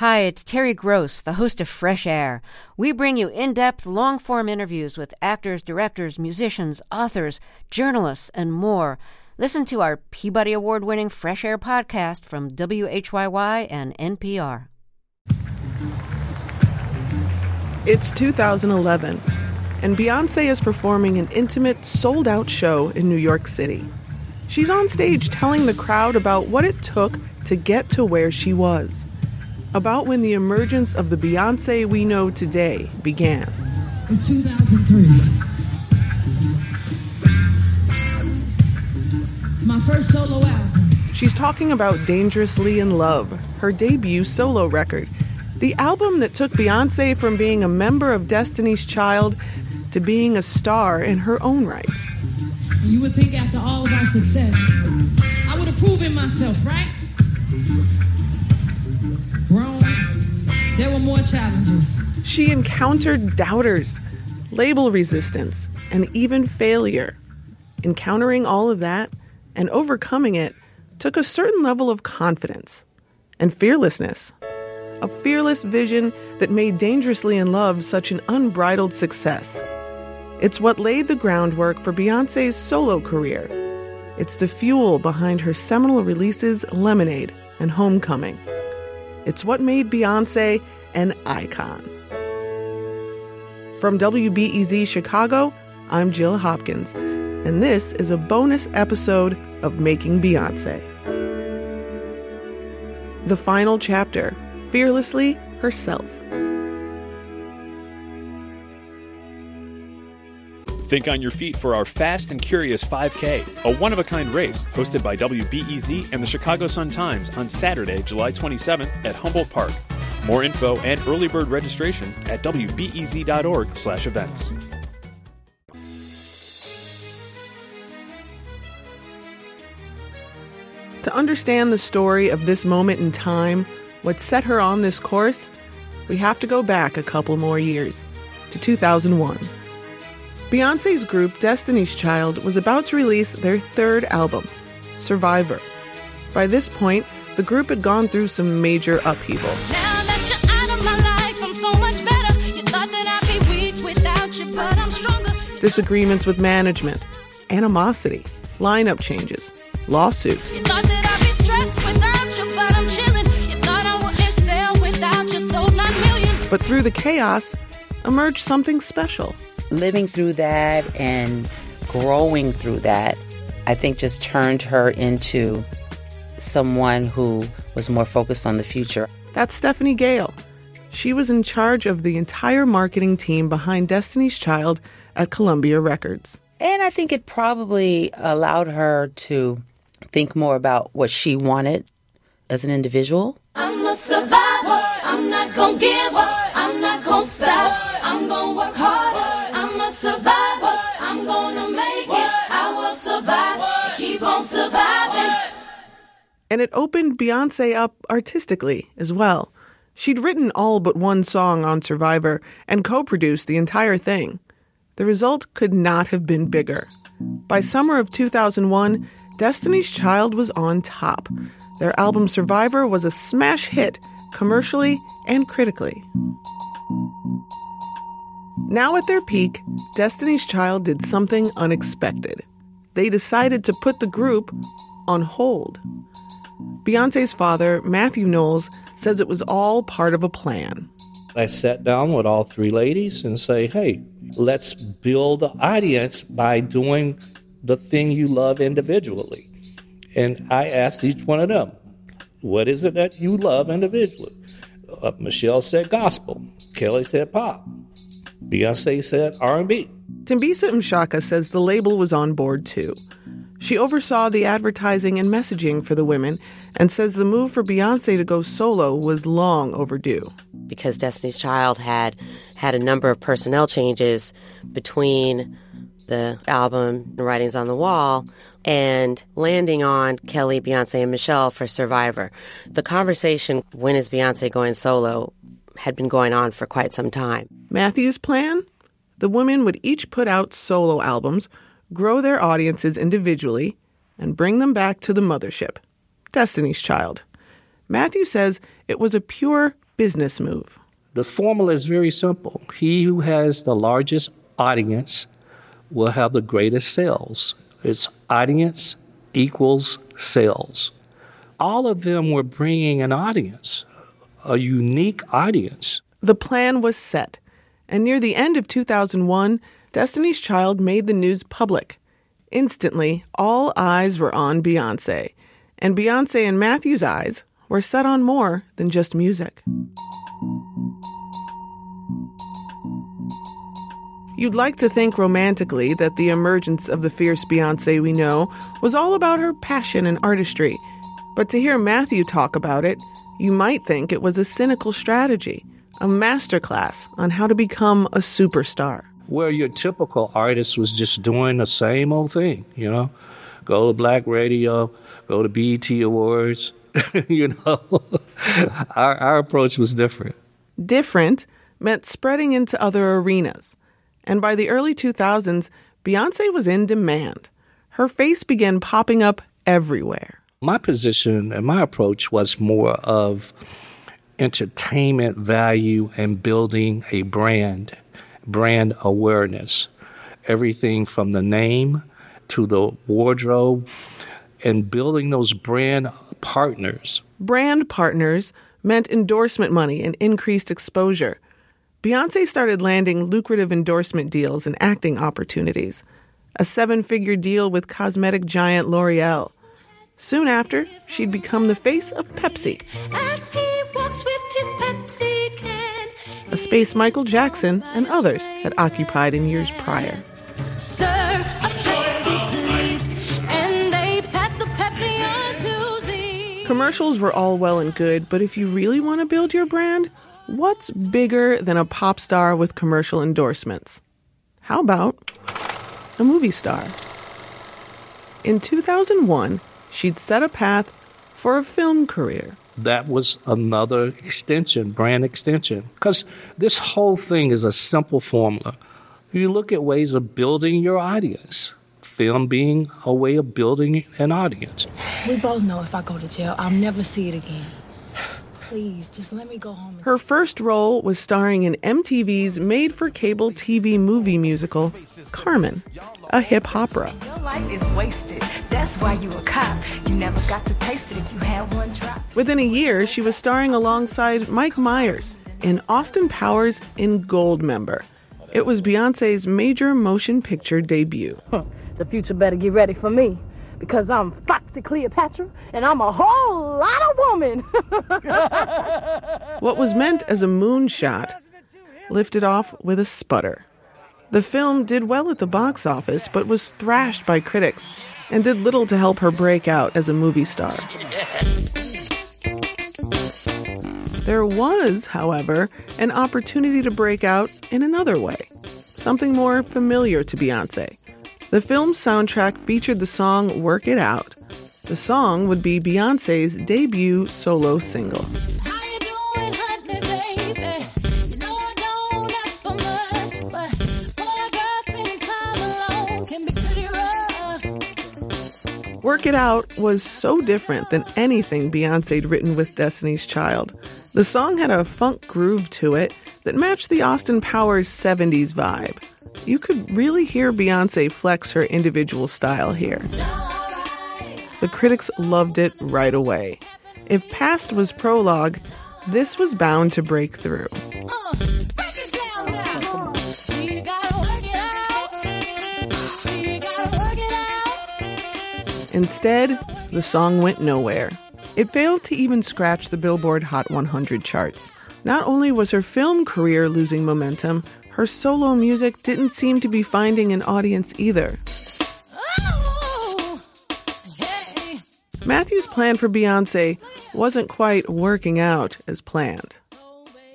Hi, it's Terry Gross, the host of Fresh Air. We bring you in depth, long form interviews with actors, directors, musicians, authors, journalists, and more. Listen to our Peabody Award winning Fresh Air podcast from WHYY and NPR. It's 2011, and Beyonce is performing an intimate, sold out show in New York City. She's on stage telling the crowd about what it took to get to where she was about when the emergence of the Beyonce we know today began. It's 2003. My first solo album. She's talking about Dangerously in Love, her debut solo record, the album that took Beyonce from being a member of Destiny's Child to being a star in her own right. You would think after all of our success, I would have proven myself, right? There were more challenges. She encountered doubters, label resistance, and even failure. Encountering all of that and overcoming it took a certain level of confidence and fearlessness. A fearless vision that made Dangerously in Love such an unbridled success. It's what laid the groundwork for Beyonce's solo career. It's the fuel behind her seminal releases Lemonade and Homecoming. It's what made Beyonce an icon. From WBEZ Chicago, I'm Jill Hopkins, and this is a bonus episode of Making Beyonce. The final chapter Fearlessly Herself. Think on your feet for our Fast and Curious 5K, a one of a kind race hosted by WBEZ and the Chicago Sun Times on Saturday, July 27th at Humboldt Park. More info and early bird registration at wbez.org/events. To understand the story of this moment in time, what set her on this course, we have to go back a couple more years to 2001. Beyonce's group Destiny's Child was about to release their third album, Survivor. By this point, the group had gone through some major upheaval. Disagreements with management, animosity, lineup changes, lawsuits. But through the chaos emerged something special. Living through that and growing through that, I think just turned her into someone who was more focused on the future. That's Stephanie Gale. She was in charge of the entire marketing team behind Destiny's Child at Columbia Records. And I think it probably allowed her to think more about what she wanted as an individual. I'm a survivor. I'm not gonna give up. I'm not gonna stop. I'm gonna work harder. I'm. I'm gonna make it. I will survive. Keep on surviving. And it opened Beyonce up artistically as well. She'd written all but one song on Survivor and co produced the entire thing. The result could not have been bigger. By summer of 2001, Destiny's Child was on top. Their album Survivor was a smash hit, commercially and critically. Now at their peak, Destiny's Child did something unexpected. They decided to put the group on hold. Beyonce's father, Matthew Knowles, says it was all part of a plan. I sat down with all three ladies and say, hey, let's build an audience by doing the thing you love individually. And I asked each one of them, what is it that you love individually? Uh, Michelle said gospel. Kelly said pop. Beyonce said R&B. Tembisa Mshaka says the label was on board too. She oversaw the advertising and messaging for the women and says the move for Beyonce to go solo was long overdue. because Destiny's Child had had a number of personnel changes between the album Writings on the Wall and landing on Kelly, Beyonce, and Michelle for Survivor. The conversation, when is Beyonce going solo, had been going on for quite some time. Matthew's plan? The women would each put out solo albums, grow their audiences individually, and bring them back to the mothership, Destiny's Child. Matthew says it was a pure business move. The formula is very simple. He who has the largest audience will have the greatest sales. It's audience equals sales. All of them were bringing an audience, a unique audience. The plan was set, and near the end of 2001, Destiny's Child made the news public. Instantly, all eyes were on Beyonce, and Beyonce and Matthew's eyes were set on more than just music. You'd like to think romantically that the emergence of the fierce Beyonce we know was all about her passion and artistry. But to hear Matthew talk about it, you might think it was a cynical strategy, a masterclass on how to become a superstar. Where your typical artist was just doing the same old thing, you know, go to black radio, go to BET Awards, you know. our, our approach was different. Different meant spreading into other arenas. And by the early 2000s, Beyonce was in demand. Her face began popping up everywhere. My position and my approach was more of entertainment value and building a brand, brand awareness. Everything from the name to the wardrobe and building those brand partners. Brand partners meant endorsement money and increased exposure. Beyonce started landing lucrative endorsement deals and acting opportunities. A seven figure deal with cosmetic giant L'Oreal. Soon after, she'd become the face of Pepsi. As he walks with his Pepsi can. a space Michael Jackson and others had occupied in years prior. Sir, a Pepsi, please. And they pass the Pepsi on to Z. Commercials were all well and good, but if you really want to build your brand, what's bigger than a pop star with commercial endorsements? How about a movie star? In 2001, she'd set a path for a film career. That was another extension, brand extension. Because this whole thing is a simple formula. You look at ways of building your audience, film being a way of building an audience. We both know if I go to jail, I'll never see it again. Please, just let me go home. and- Her first role was starring in MTV's made for cable TV movie musical, Carmen, a Hip Hopera. Your life is wasted. That's why you a cop. You never got to taste it if you had one drop. Within a year, she was starring alongside Mike Myers in Austin Powers in Goldmember. It was Beyonce's major motion picture debut. The future better get ready for me because I'm Foxy Cleopatra and I'm a whole lot of woman. What was meant as a moonshot lifted off with a sputter. The film did well at the box office, but was thrashed by critics and did little to help her break out as a movie star. There was, however, an opportunity to break out in another way, something more familiar to Beyonce. The film's soundtrack featured the song Work It Out. The song would be Beyonce's debut solo single. Work It Out was so different than anything Beyonce'd written with Destiny's Child. The song had a funk groove to it that matched the Austin Powers 70s vibe. You could really hear Beyonce flex her individual style here. The critics loved it right away. If past was prologue, this was bound to break through. Instead, the song went nowhere. It failed to even scratch the Billboard Hot 100 charts. Not only was her film career losing momentum, her solo music didn't seem to be finding an audience either. Matthew's plan for Beyonce wasn't quite working out as planned.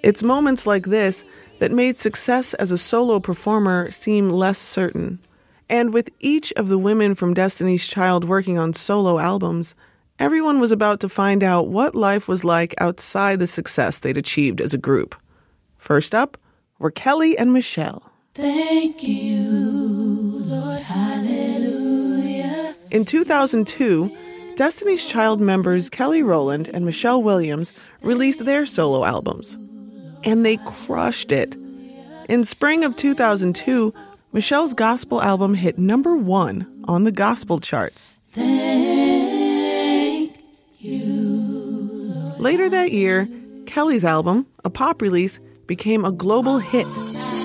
It's moments like this that made success as a solo performer seem less certain. And with each of the women from Destiny's Child working on solo albums, everyone was about to find out what life was like outside the success they'd achieved as a group. First up were Kelly and Michelle. Thank you, Lord. Hallelujah. In 2002, Destiny's Child members Kelly Rowland and Michelle Williams released their solo albums. And they crushed it. In spring of 2002, Michelle's gospel album hit number one on the gospel charts. Thank you. Later that year, Kelly's album, a pop release, became a global hit.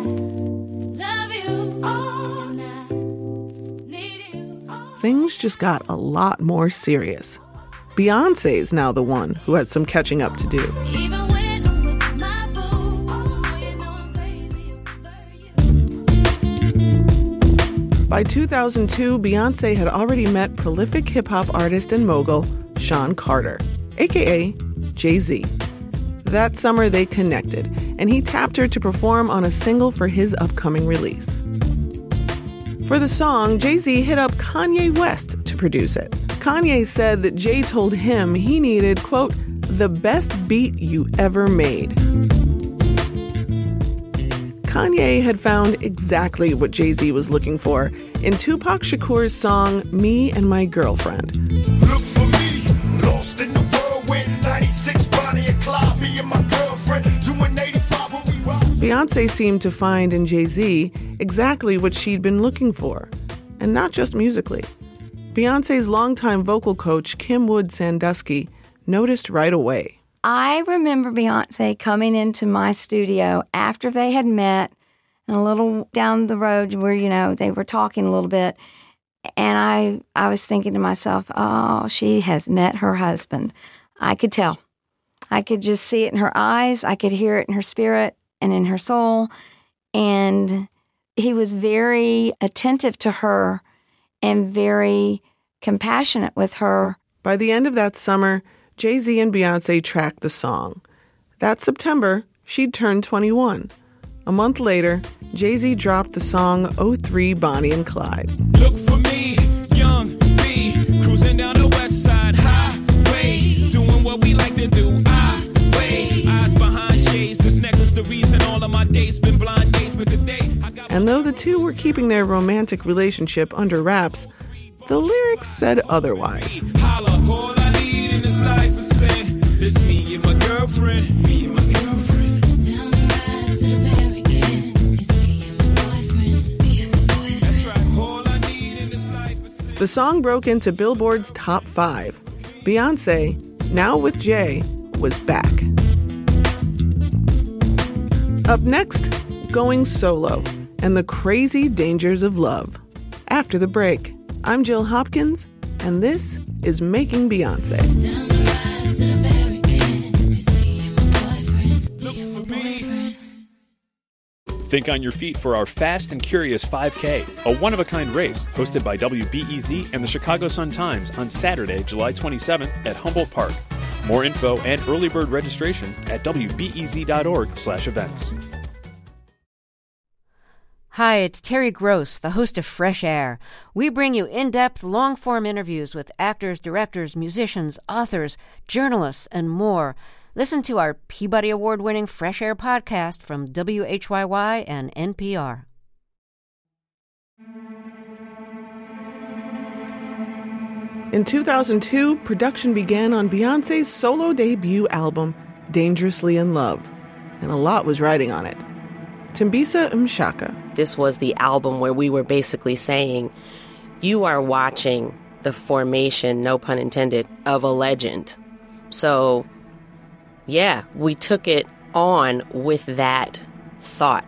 Love you. And need you. Things just got a lot more serious. Beyonce is now the one who had some catching up to do. By 2002, Beyonce had already met prolific hip hop artist and mogul Sean Carter, aka Jay Z. That summer, they connected, and he tapped her to perform on a single for his upcoming release. For the song, Jay Z hit up Kanye West to produce it. Kanye said that Jay told him he needed, quote, the best beat you ever made. Kanye had found exactly what Jay Z was looking for in Tupac Shakur's song Me and My Girlfriend. Look for me, lost in the whirlwind. 96 Bonnie and Clyde, me and my girlfriend. Doing 85 when we rock. Beyonce seemed to find in Jay Z exactly what she'd been looking for, and not just musically. Beyonce's longtime vocal coach, Kim Wood Sandusky, noticed right away. I remember Beyonce coming into my studio after they had met and a little down the road where, you know, they were talking a little bit. And I, I was thinking to myself, oh, she has met her husband. I could tell. I could just see it in her eyes. I could hear it in her spirit and in her soul. And he was very attentive to her and very compassionate with her. By the end of that summer, Jay Z and Beyonce tracked the song. That September, she'd turned 21. A month later, Jay Z dropped the song 03 Bonnie and Clyde. Look for me, young B, cruising down the west side highway, doing what we like to do. I wait, eyes behind shades. This necklace, the reason all of my days been blind days, but today And though the two were keeping their romantic relationship under wraps, the lyrics said otherwise. Holla, me and my girlfriend, me and my girlfriend. Down the ride to the very. It's me and my boyfriend. Me and my boyfriend. That's right, all I need in this life is. The song broke into Billboard's top five. Beyonce, now with Jay, was back. Up next, going solo and the crazy dangers of love. After the break, I'm Jill Hopkins, and this is Making Beyonce. Think on your feet for our Fast and Curious 5K, a one of a kind race hosted by WBEZ and the Chicago Sun Times on Saturday, July 27th at Humboldt Park. More info and early bird registration at wbez.org/events. Hi, it's Terry Gross, the host of Fresh Air. We bring you in depth, long form interviews with actors, directors, musicians, authors, journalists, and more. Listen to our Peabody Award winning Fresh Air podcast from WHYY and NPR. In 2002, production began on Beyonce's solo debut album, Dangerously in Love, and a lot was riding on it. Tembisa Mshaka, This was the album where we were basically saying, you are watching the formation, no pun intended, of a legend. So, yeah, we took it on with that thought.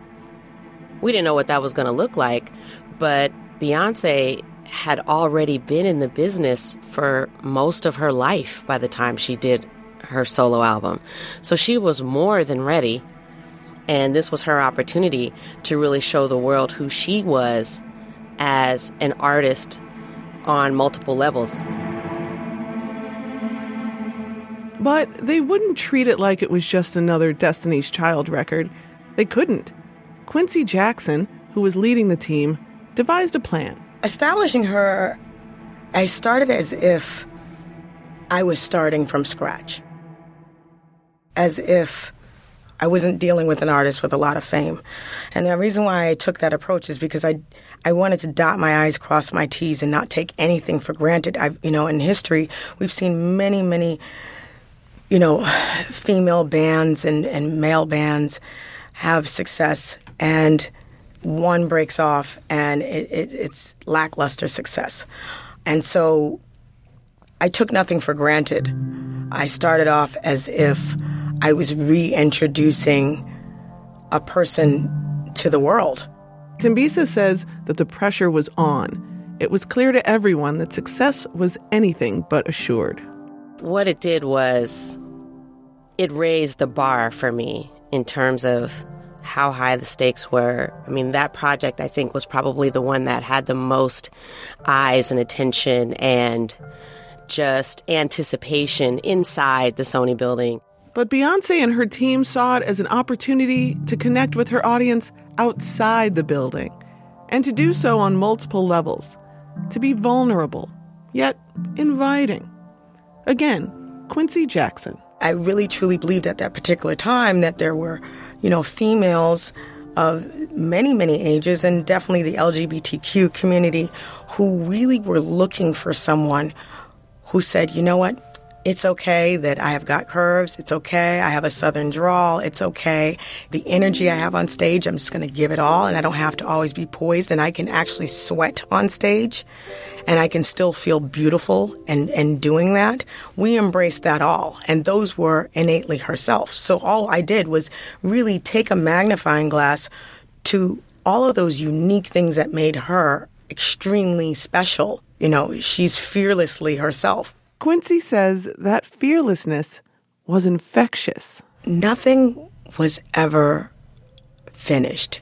We didn't know what that was going to look like, but Beyonce had already been in the business for most of her life by the time she did her solo album. So she was more than ready. And this was her opportunity to really show the world who she was as an artist on multiple levels. But they wouldn't treat it like it was just another Destiny's Child record. They couldn't. Quincy Jackson, who was leading the team, devised a plan. Establishing her, I started as if I was starting from scratch. As if I wasn't dealing with an artist with a lot of fame. And the reason why I took that approach is because I I wanted to dot my I's, cross my T's, and not take anything for granted. I, you know, in history, we've seen many, many, you know, female bands and, and male bands have success, and one breaks off, and it, it, it's lackluster success. And so I took nothing for granted. I started off as if I was reintroducing a person to the world. Tembisa says that the pressure was on. It was clear to everyone that success was anything but assured. What it did was it raised the bar for me in terms of how high the stakes were. I mean, that project I think was probably the one that had the most eyes and attention and just anticipation inside the Sony building. But Beyonce and her team saw it as an opportunity to connect with her audience outside the building, and to do so on multiple levels, to be vulnerable, yet inviting. Again, Quincy Jackson. I really truly believed at that particular time that there were, you know, females of many, many ages and definitely the LGBTQ community who really were looking for someone who said, you know what, it's okay that I have got curves. It's okay. I have a southern drawl. It's okay. The energy I have on stage, I'm just going to give it all and I don't have to always be poised and I can actually sweat on stage and I can still feel beautiful and, and doing that. We embraced that all. And those were innately herself. So all I did was really take a magnifying glass to all of those unique things that made her extremely special. You know, she's fearlessly herself. Quincy says that fearlessness was infectious. Nothing was ever finished.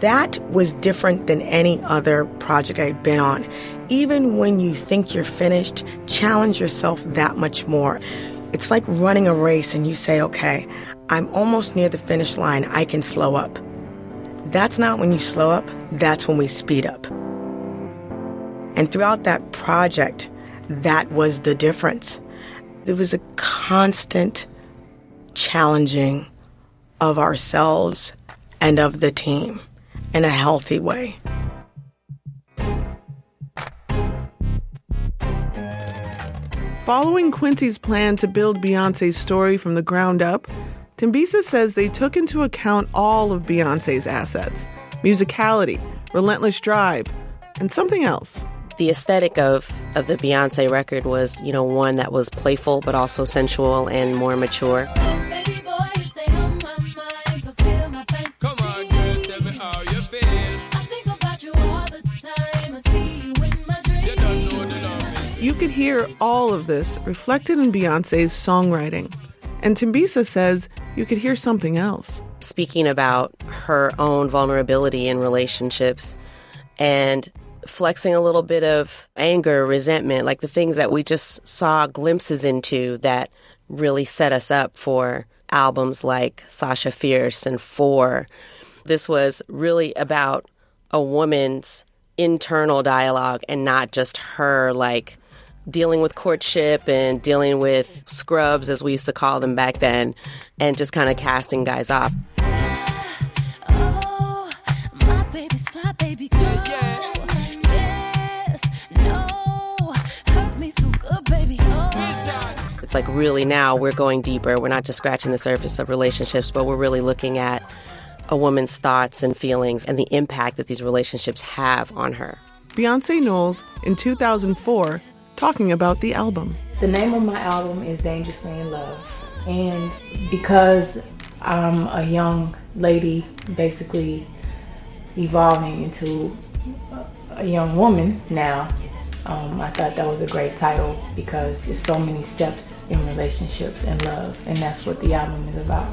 That was different than any other project I'd been on. Even when you think you're finished, challenge yourself that much more. It's like running a race and you say, okay, I'm almost near the finish line, I can slow up. That's not when you slow up, that's when we speed up. And throughout that project, that was the difference. There was a constant challenging of ourselves and of the team in a healthy way. Following Quincy's plan to build Beyonce's story from the ground up, Tembisa says they took into account all of Beyonce's assets musicality, relentless drive, and something else the aesthetic of, of the Beyonce record was, you know, one that was playful but also sensual and more mature. You could hear all of this reflected in Beyonce's songwriting. And Tembisa says you could hear something else. Speaking about her own vulnerability in relationships and flexing a little bit of anger, resentment, like the things that we just saw glimpses into that really set us up for albums like Sasha Fierce and Four. This was really about a woman's internal dialogue and not just her like dealing with courtship and dealing with scrubs as we used to call them back then and just kind of casting guys off. It's like really now we're going deeper. We're not just scratching the surface of relationships, but we're really looking at a woman's thoughts and feelings and the impact that these relationships have on her. Beyonce Knowles in 2004 talking about the album. The name of my album is Dangerously in Love. And because I'm a young lady, basically evolving into a young woman now, um, I thought that was a great title because there's so many steps in relationships and love, and that's what the album is about.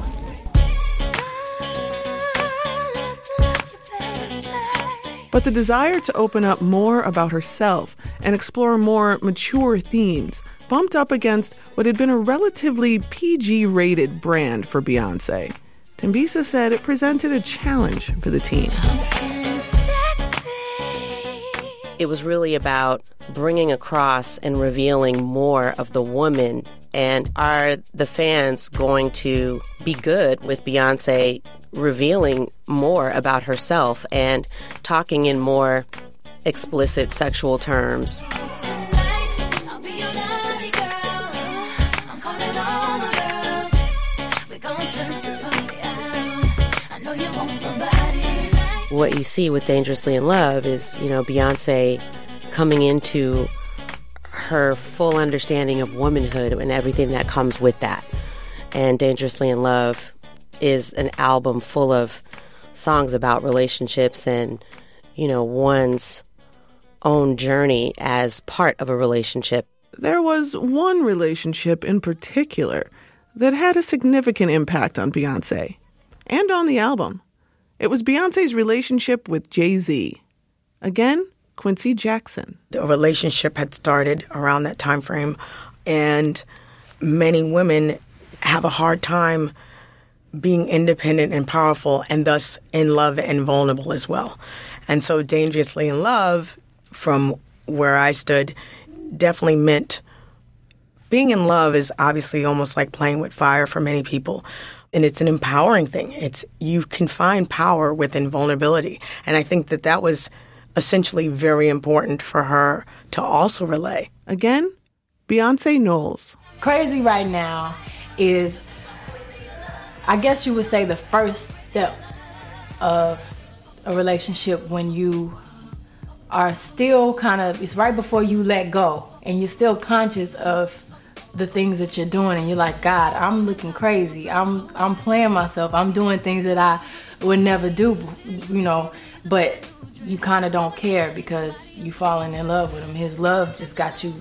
But the desire to open up more about herself and explore more mature themes bumped up against what had been a relatively PG rated brand for Beyonce. Tembisa said it presented a challenge for the team. It was really about bringing across and revealing more of the woman. And are the fans going to be good with Beyonce revealing more about herself and talking in more explicit sexual terms? What you see with Dangerously in Love is, you know, Beyonce coming into her full understanding of womanhood and everything that comes with that. And Dangerously in Love is an album full of songs about relationships and, you know, one's own journey as part of a relationship. There was one relationship in particular that had a significant impact on Beyonce and on the album. It was Beyonce's relationship with Jay Z. Again, Quincy Jackson. The relationship had started around that time frame, and many women have a hard time being independent and powerful, and thus in love and vulnerable as well. And so, dangerously in love, from where I stood, definitely meant being in love is obviously almost like playing with fire for many people and it's an empowering thing. It's you can find power within vulnerability, and I think that that was essentially very important for her to also relay. Again, Beyonce Knowles. Crazy right now is, I guess you would say, the first step of a relationship when you are still kind of, it's right before you let go and you're still conscious of the things that you're doing and you're like god i'm looking crazy. I'm i'm playing myself. I'm doing things that i would never do you know. But you kind of don't care because you falling in love with him. His love just got you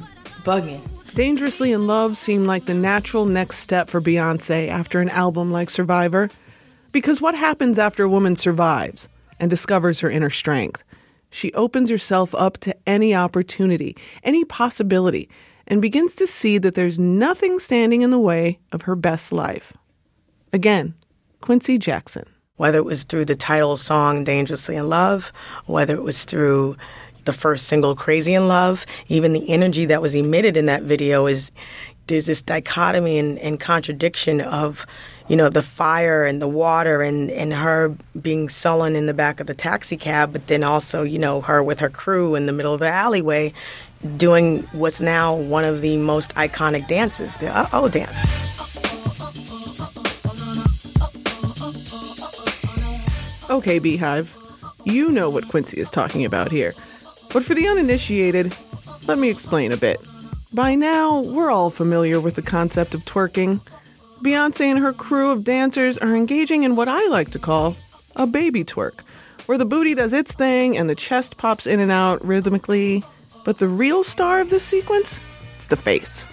bugging. Dangerously in love seemed like the natural next step for beyonce after an album like survivor. Because what happens after a woman survives and discovers her inner strength? She opens herself up to any opportunity any possibility and begins to see that there's nothing standing in the way of her best life. Again, Quincy Jackson. Whether it was through the title song Dangerously in Love, whether it was through the first single Crazy in Love, even the energy that was emitted in that video is there's this dichotomy and, and contradiction of you know, the fire and the water and, and her being sullen in the back of the taxi cab, but then also, you know, her with her crew in the middle of the alleyway doing what's now one of the most iconic dances, the uh oh dance. Okay, BeyHive, you know what Quincy is talking about here. But for the uninitiated, let me explain a bit. By now, we're all familiar with the concept of twerking. Beyonce and her crew of dancers are engaging in what I like to call a baby twerk, where the booty does its thing and the chest pops in and out rhythmically but the real star of this sequence? It's the face.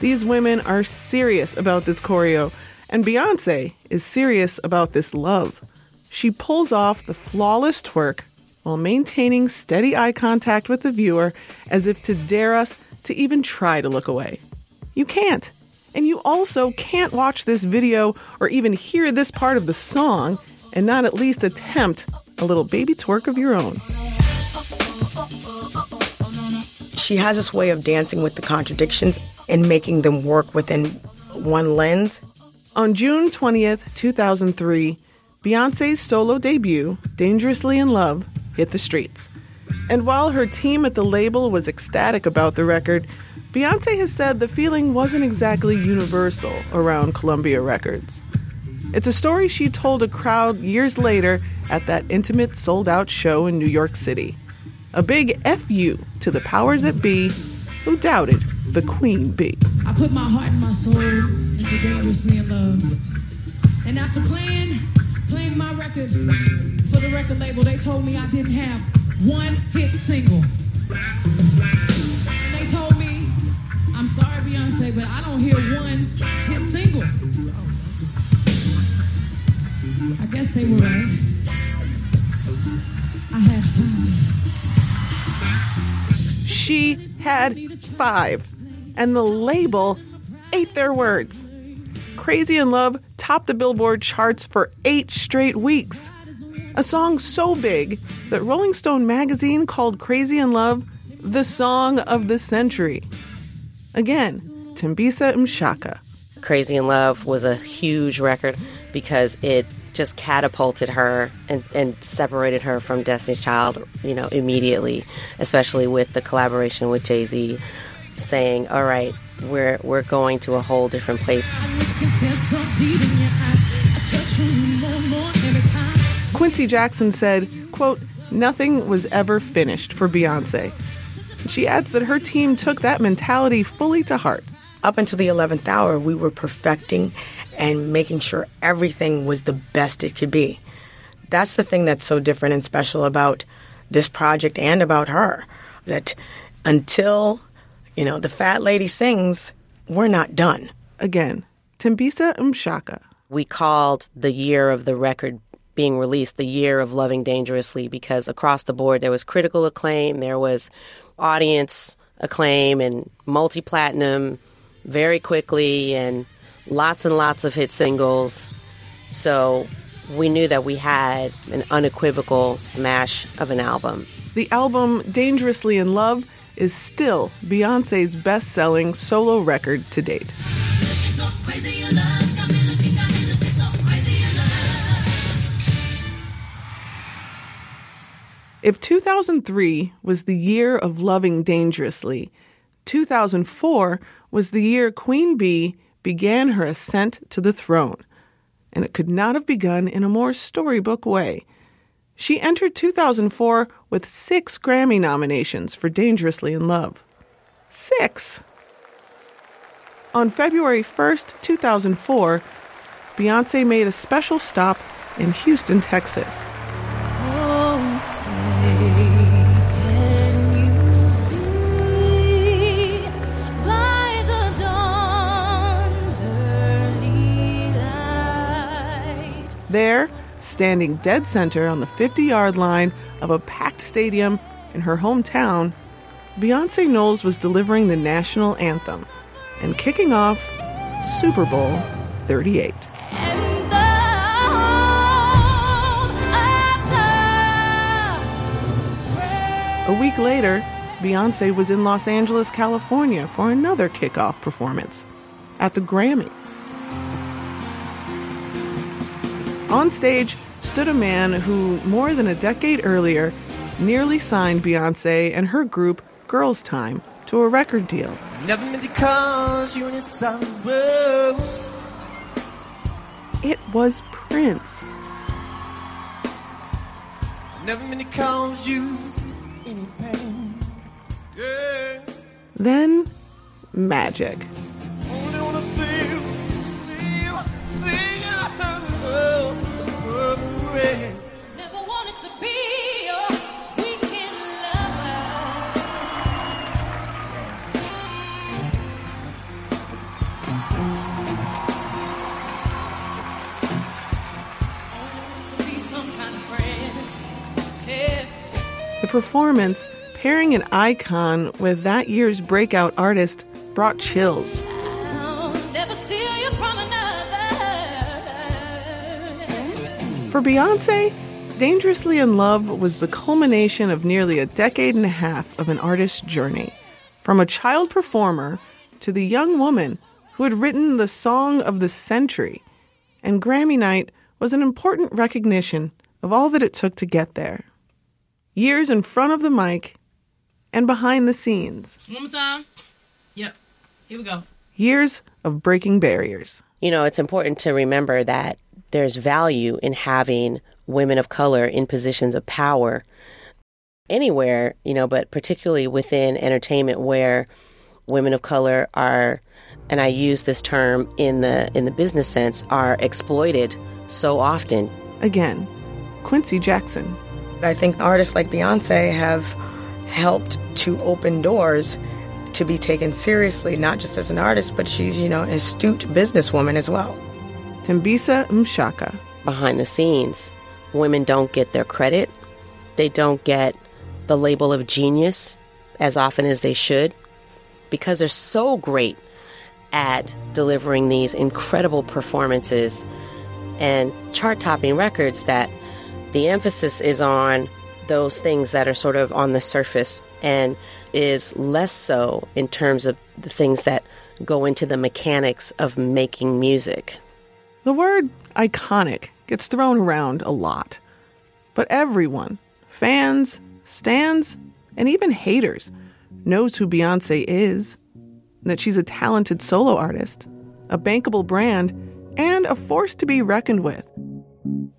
These women are serious about this choreo, and Beyonce is serious about this love. She pulls off the flawless twerk while maintaining steady eye contact with the viewer as if to dare us to even try to look away. You can't. And you also can't watch this video or even hear this part of the song and not at least attempt a little baby twerk of your own she has this way of dancing with the contradictions and making them work within one lens. On June 20th, 2003, Beyonce's solo debut, Dangerously in Love, hit the streets. And while her team at the label was ecstatic about the record, Beyonce has said the feeling wasn't exactly universal around Columbia Records. It's a story she told a crowd years later at that intimate sold out show in New York City. A big FU to the powers that be who doubted the Queen Bee. I put my heart and my soul into Dangerously in Love. And after playing, playing my records for the record label, they told me I didn't have one hit single. And they told me, I'm sorry, Beyonce, but I don't hear one hit single. I guess they were right. I had five she had five. and the label ate their words. Crazy in Love topped the Billboard charts for eight straight weeks. A song so big that Rolling Stone magazine called Crazy in Love the song of the century. Again, Tembisa Mshaka. Crazy in Love was a huge record because it just catapulted her and, and separated her from Destiny's Child, you know, immediately, especially with the collaboration with Jay Z saying, All right, we're we're going to a whole different place. Quincy Jackson said, quote, nothing was ever finished for Beyonce. She adds that her team took that mentality fully to heart. Up until the 11th hour, we were perfecting and making sure everything was the best it could be. That's the thing that's so different and special about this project and about her. That until, you know, the fat lady sings, we're not done. Again, Tembisa Mshaka. We called the year of the record being released the year of Loving Dangerously because across the board there was critical acclaim, there was audience acclaim and multi platinum very quickly and lots and lots of hit singles. So we knew that we had an unequivocal smash of an album. The album Dangerously in Love is still Beyonce's best selling solo record to date. If 2003 was the year of loving dangerously, 2004 was the year Queen Bee began her ascent to the throne, and it could not have begun in a more storybook way. She entered 2004 with six Grammy nominations for Dangerously in Love. Six! On February 1st, 2004, Beyonce made a special stop in Houston, Texas. There, standing dead center on the 50 yard line of a packed stadium in her hometown, Beyonce Knowles was delivering the national anthem and kicking off Super Bowl 38. A week later, Beyonce was in Los Angeles, California for another kickoff performance at the Grammys. On stage stood a man who, more than a decade earlier, nearly signed Beyonce and her group Girls Tyme to a record deal. Never meant to cause you any sorrow. It was Prince. Never meant to cause you any pain. Yeah. Then, magic. The performance, pairing an icon with that year's breakout artist, brought chills. For Beyonce, Dangerously in Love was the culmination of nearly a decade and a half of an artist's journey. From a child performer to the young woman who had written the song of the century. And Grammy night was an important recognition of all that it took to get there. Years in front of the mic and behind the scenes. One more time. Yep. Here we go. Years of breaking barriers. You know, it's important to remember that there's value in having women of color in positions of power anywhere, you know, but particularly within entertainment where women of color are and I use this term in the in the business sense are exploited so often. Again, Quincy Jackson. I think artists like Beyonce have helped to open doors to be taken seriously, not just as an artist, but she's, you know, an astute businesswoman as well. Tembisa Mshaka. Behind the scenes, women don't get their credit. They don't get the label of genius as often as they should. because they're so great at delivering these incredible performances and chart topping records that the emphasis is on those things that are sort of on the surface and is less so in terms of the things that go into the mechanics of making music. The word iconic gets thrown around a lot. But everyone, fans, stands, and even haters, knows who Beyonce is, that she's a talented solo artist, a bankable brand, and a force to be reckoned with.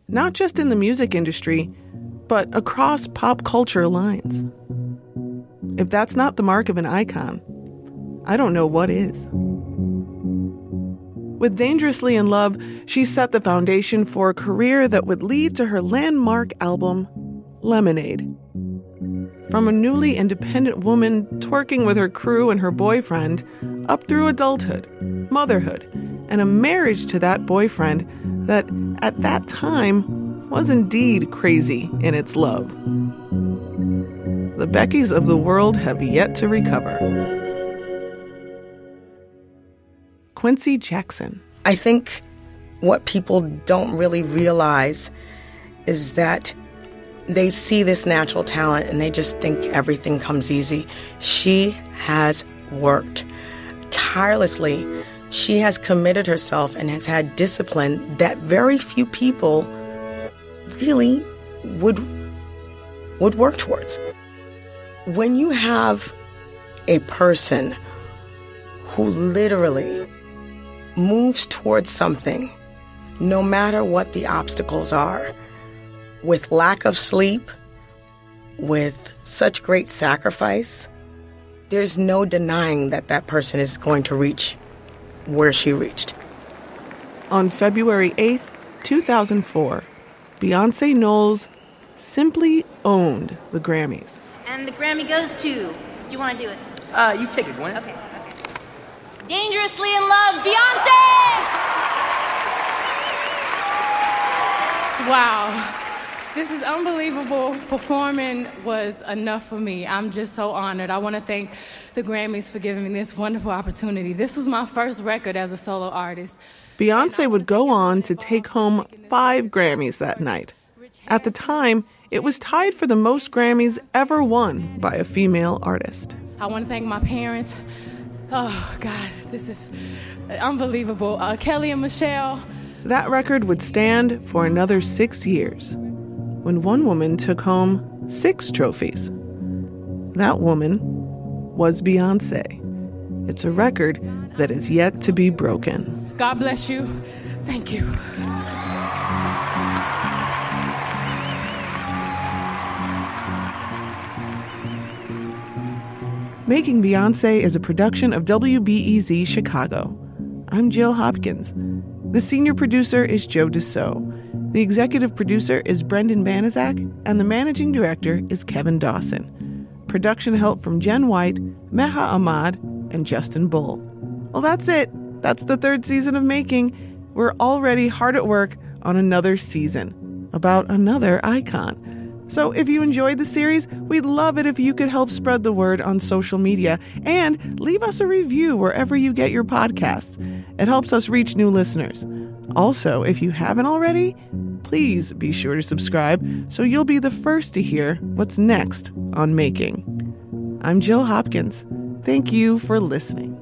Not just in the music industry, but across pop culture lines. If that's not the mark of an icon, I don't know what is. With Dangerously in Love, she set the foundation for a career that would lead to her landmark album, Lemonade. From a newly independent woman twerking with her crew and her boyfriend, up through adulthood, motherhood, and a marriage to that boyfriend that, at that time, was indeed crazy in its love. The Beckys of the world have yet to recover. Quincy Jackson. I think what people don't really realize is that they see this natural talent and they just think everything comes easy. She has worked tirelessly. She has committed herself and has had discipline that very few people really would would work towards. When you have a person who literally moves towards something no matter what the obstacles are, with lack of sleep, with such great sacrifice, there's no denying that that person is going to reach where she reached. On February 8th, 2004, Beyonce Knowles simply owned the Grammys. And the Grammy goes to. Do you want to do it? Uh, you take it, Gwen. Okay, okay. Dangerously in Love, Beyonce! Wow. This is unbelievable. Performing was enough for me. I'm just so honored. I want to thank the Grammys for giving me this wonderful opportunity. This was my first record as a solo artist. Beyonce would go on to take home five Grammys that night. At the time, it was tied for the most Grammys ever won by a female artist. I want to thank my parents. Oh, God, this is unbelievable. Uh, Kelly and Michelle. That record would stand for another six years when one woman took home six trophies. That woman was Beyonce. It's a record that is yet to be broken. God bless you. Thank you. Making Beyonce is a production of WBEZ Chicago. I'm Jill Hopkins. The senior producer is Joe DeCeault. The executive producer is Brendan Banaszak, and the managing director is Kevin Dawson. Production help from Jen White, Meha Ahmad, and Justin Bull. Well, that's it. That's the third season of Making. We're already hard at work on another season about another icon. So if you enjoyed the series, we'd love it if you could help spread the word on social media and leave us a review wherever you get your podcasts. It helps us reach new listeners. Also, if you haven't already, please be sure to subscribe so you'll be the first to hear what's next on Making. I'm Jill Hopkins. Thank you for listening.